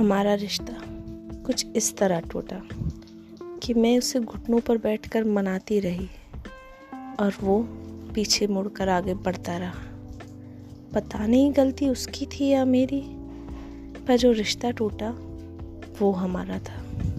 हमारा रिश्ता कुछ इस तरह टूटा कि मैं उसे घुटनों पर बैठकर मनाती रही और वो पीछे मुड़कर आगे बढ़ता रहा। पता नहीं गलती उसकी थी या मेरी, पर जो रिश्ता टूटा वो हमारा था।